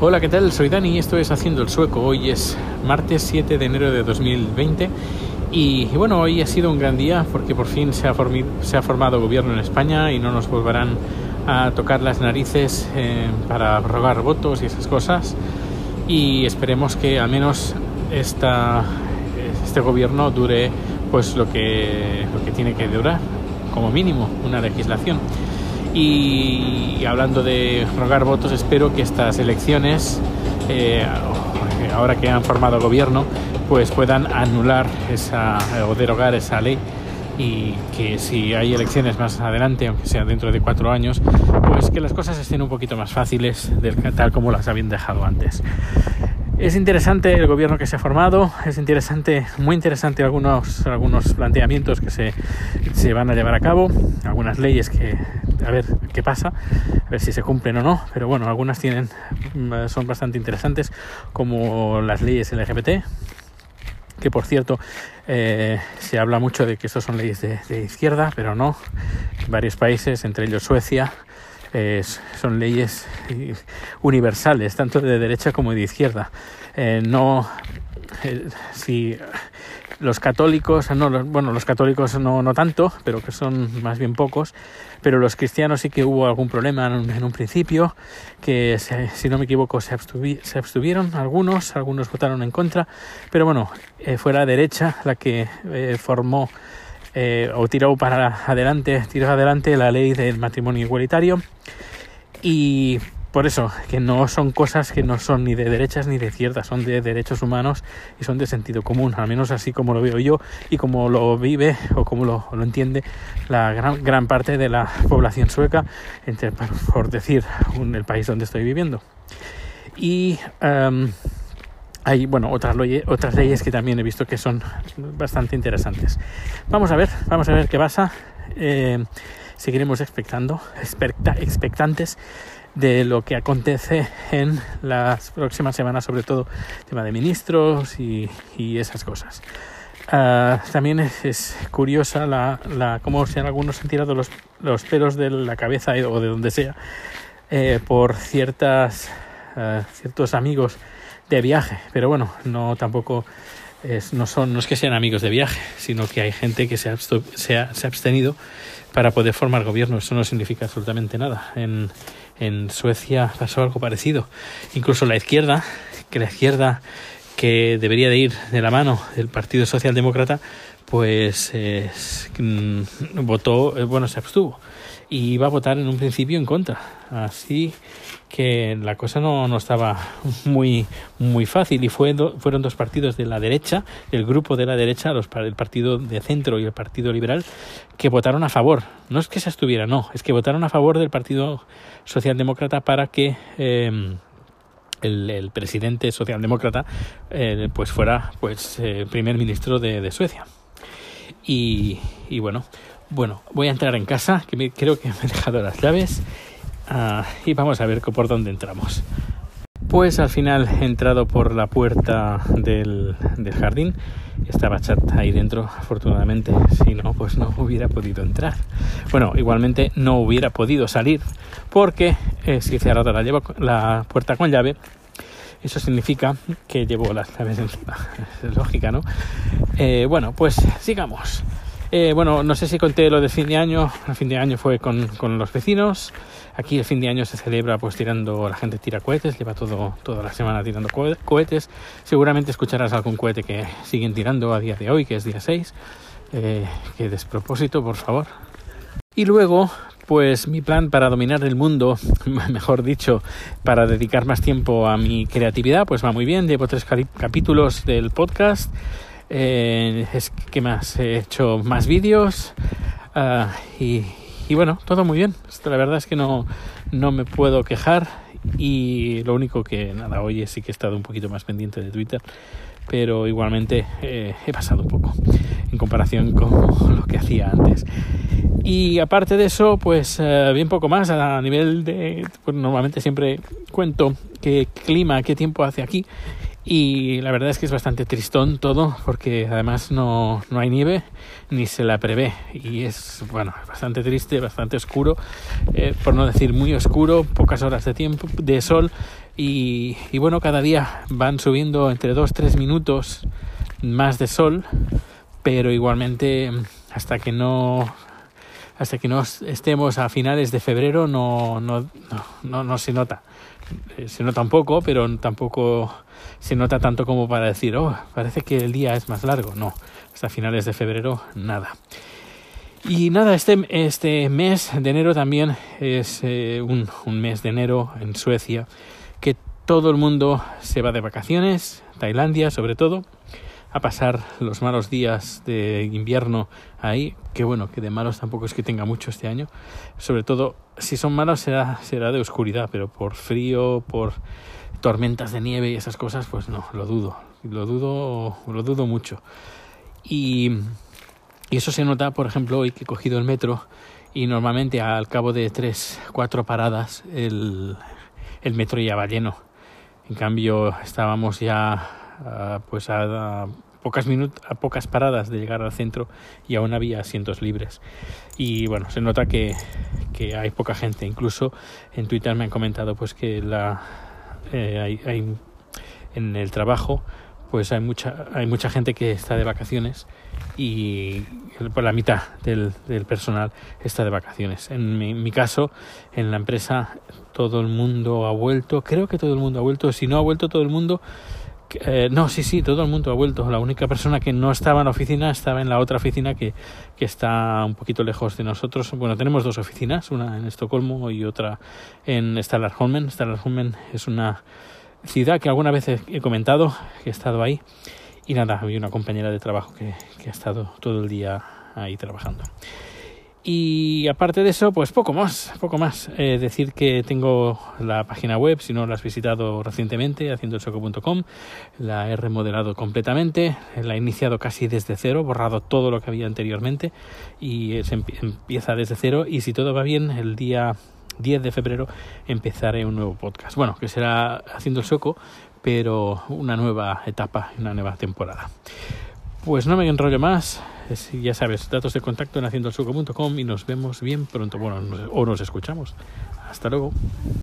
Hola, ¿qué tal? Soy Dani y esto es Haciendo el Sueco. Hoy es martes 7 de enero de 2020 y, y bueno, hoy ha sido un gran día porque por fin se ha, se ha, formado gobierno en España y no nos volverán a tocar las narices eh, para rogar votos y esas cosas y esperemos que al menos esta, este gobierno dure pues lo que, lo que tiene que durar como mínimo una legislación. Y hablando de rogar votos, espero que estas elecciones, eh, ahora que han formado gobierno, pues puedan anular esa o derogar esa ley y que si hay elecciones más adelante, aunque sea dentro de cuatro años, pues que las cosas estén un poquito más fáciles, tal como las habían dejado antes. Es interesante el gobierno que se ha formado, es interesante, muy interesante algunos, algunos planteamientos que se, se van a llevar a cabo, algunas leyes que, a ver qué pasa, a ver si se cumplen o no, pero bueno, algunas tienen, mm, son bastante interesantes, como las leyes LGBT, que por cierto eh, se habla mucho de que estos son leyes de, izquierda, pero no, varios países, entre ellos Suecia, son leyes universales, tanto de derecha como de izquierda. Eh, no, eh, si los católicos, no, bueno, los católicos no, no tanto, pero que son más bien pocos, pero los cristianos sí que hubo algún problema en, un principio, que si no me equivoco se, se, abstuvieron algunos, algunos votaron en contra, pero bueno, fue la derecha la que formó eh, o tiró para adelante, tiró adelante la ley del matrimonio igualitario y por eso, que no son cosas que no son ni de derechas ni de izquierdas, son de derechos humanos y son de sentido común, al menos así como lo veo yo y como lo vive o como lo, lo entiende la gran, gran, parte de la población sueca, entre, por decir, un, el país donde estoy viviendo. Y um, hay bueno otras leyes, otras leyes que también he visto que son bastante interesantes. Vamos a ver, vamos a ver qué pasa. Eh, seguiremos expectando, expectantes de lo que acontece en las próximas semanas, sobre todo tema de ministros y, y esas cosas. Uh, también es, curiosa la, la cómo se algunos han tirado los, los pelos de la cabeza o de donde sea eh, por ciertas uh, ciertos amigos de viaje, pero bueno, no tampoco es, no son no es que sean amigos de viaje, sino que hay gente que se ha, se ha, se ha abstenido para poder formar gobierno. Eso no significa absolutamente nada. En Suecia pasó algo parecido. Incluso la izquierda, que la izquierda que debería de ir de la mano del Partido Socialdemócrata, pues eh, votó, eh, bueno, se abstuvo y iba a votar en un principio en contra. Así que la cosa no, no estaba muy, muy fácil y fue fueron dos partidos de la derecha, el grupo de la derecha, los, el partido de centro y el partido liberal, que votaron a favor. No es que se estuviera, no, es que votaron a favor del partido socialdemócrata para que el, el, presidente socialdemócrata eh, pues fuera pues eh, primer ministro de, de Suecia. Y, y, bueno, bueno, voy a entrar en casa, que creo que me he dejado las llaves uh, y vamos a ver por dónde entramos. Pues al final he entrado por la puerta del, del jardín. Estaba chat ahí dentro, afortunadamente. Si no, pues no hubiera podido entrar. Bueno, igualmente no hubiera podido salir porque eh, si he cerrado la, la puerta con llave, eso significa que llevo las llaves encima. Es lógica, ¿no? Eh, bueno, pues sigamos. Eh, bueno, no sé si conté lo del fin de año. El fin de año fue con, con, los vecinos. Aquí el fin de año se celebra pues tirando, la gente tira cohetes, lleva todo, toda la semana tirando cohetes. Seguramente escucharás algún cohete que siguen tirando a día de hoy, que es día 6. Eh, que despropósito, por favor. Y luego, pues mi plan para dominar el mundo, mejor dicho, para dedicar más tiempo a mi creatividad, pues va muy bien. Llevo tres capítulos del podcast. Eh, es que más he hecho más vídeos uh, y, y, bueno, todo muy bien. La verdad es que no, no me puedo quejar y lo único que nada, hoy sí que he estado un poquito más pendiente de Twitter, pero igualmente eh, he pasado un poco en comparación con lo que hacía antes. Y aparte de eso, pues uh, bien poco más a nivel de... Pues normalmente siempre cuento qué clima, qué tiempo hace aquí y la verdad es que es bastante tristón todo porque además no, no hay nieve ni se la prevé. Y es bueno bastante triste bastante oscuro eh, por no decir muy oscuro pocas horas de tiempo de sol. Y, bueno, cada día van subiendo entre 2-3 minutos más de sol, pero igualmente hasta que no hasta que no estemos a finales de febrero no, no, no, no, se nota. Eh, se nota un poco, pero tampoco se nota tanto como para decir, oh, parece que el día es más largo. No, hasta finales de febrero nada. Y nada, este, este mes de enero también es eh, un, un mes de enero en Suecia, que todo el mundo se va de vacaciones, Tailandia sobre todo, a pasar los malos días de invierno ahí, que bueno, que de malos tampoco es que tenga mucho este año, sobre todo si son malos será, será de oscuridad, pero por frío, por tormentas de nieve y esas cosas, pues no, lo dudo, lo dudo, lo dudo mucho. Y, y eso se nota, por ejemplo, hoy que he cogido el metro y normalmente al cabo de tres, cuatro paradas el, el metro ya va lleno. En cambio, estábamos ya pues a, pocas minutos, a pocas paradas de llegar al centro y aún había asientos libres. Y bueno, se nota que, hay poca gente. Incluso en Twitter me han comentado pues que eh, en el trabajo pues hay mucha hay mucha gente que está de vacaciones y por la mitad del, personal está de vacaciones. En mi, caso, en la empresa, todo el mundo ha vuelto, creo que todo el mundo ha vuelto, si no ha vuelto todo el mundo, eh, no, sí, sí, todo el mundo ha vuelto. La única persona que no estaba en la oficina estaba en la otra oficina que, que está un poquito lejos de nosotros. Bueno, tenemos dos oficinas, una en Estocolmo y otra en Stallarholmen. Stallarholmen es una ciudad que alguna vez he, comentado, que he estado ahí. Y nada, había una compañera de trabajo que, que ha estado todo el día ahí trabajando. Y aparte de eso, pues poco más, poco más. Eh, decir que tengo la página web, si no la has visitado recientemente, haciendoelsoco.com, la he remodelado completamente, la he iniciado casi desde cero, borrado todo lo que había anteriormente y se empieza desde cero y si todo va bien, el día 10 de febrero empezaré un nuevo podcast. Bueno, que será Haciendo el Soco, pero una nueva etapa, una nueva temporada. Pues no me enrollo más. Ya sabes, datos de contacto en haciendoelsuco.com y nos vemos bien pronto. Bueno, o nos escuchamos. Hasta luego.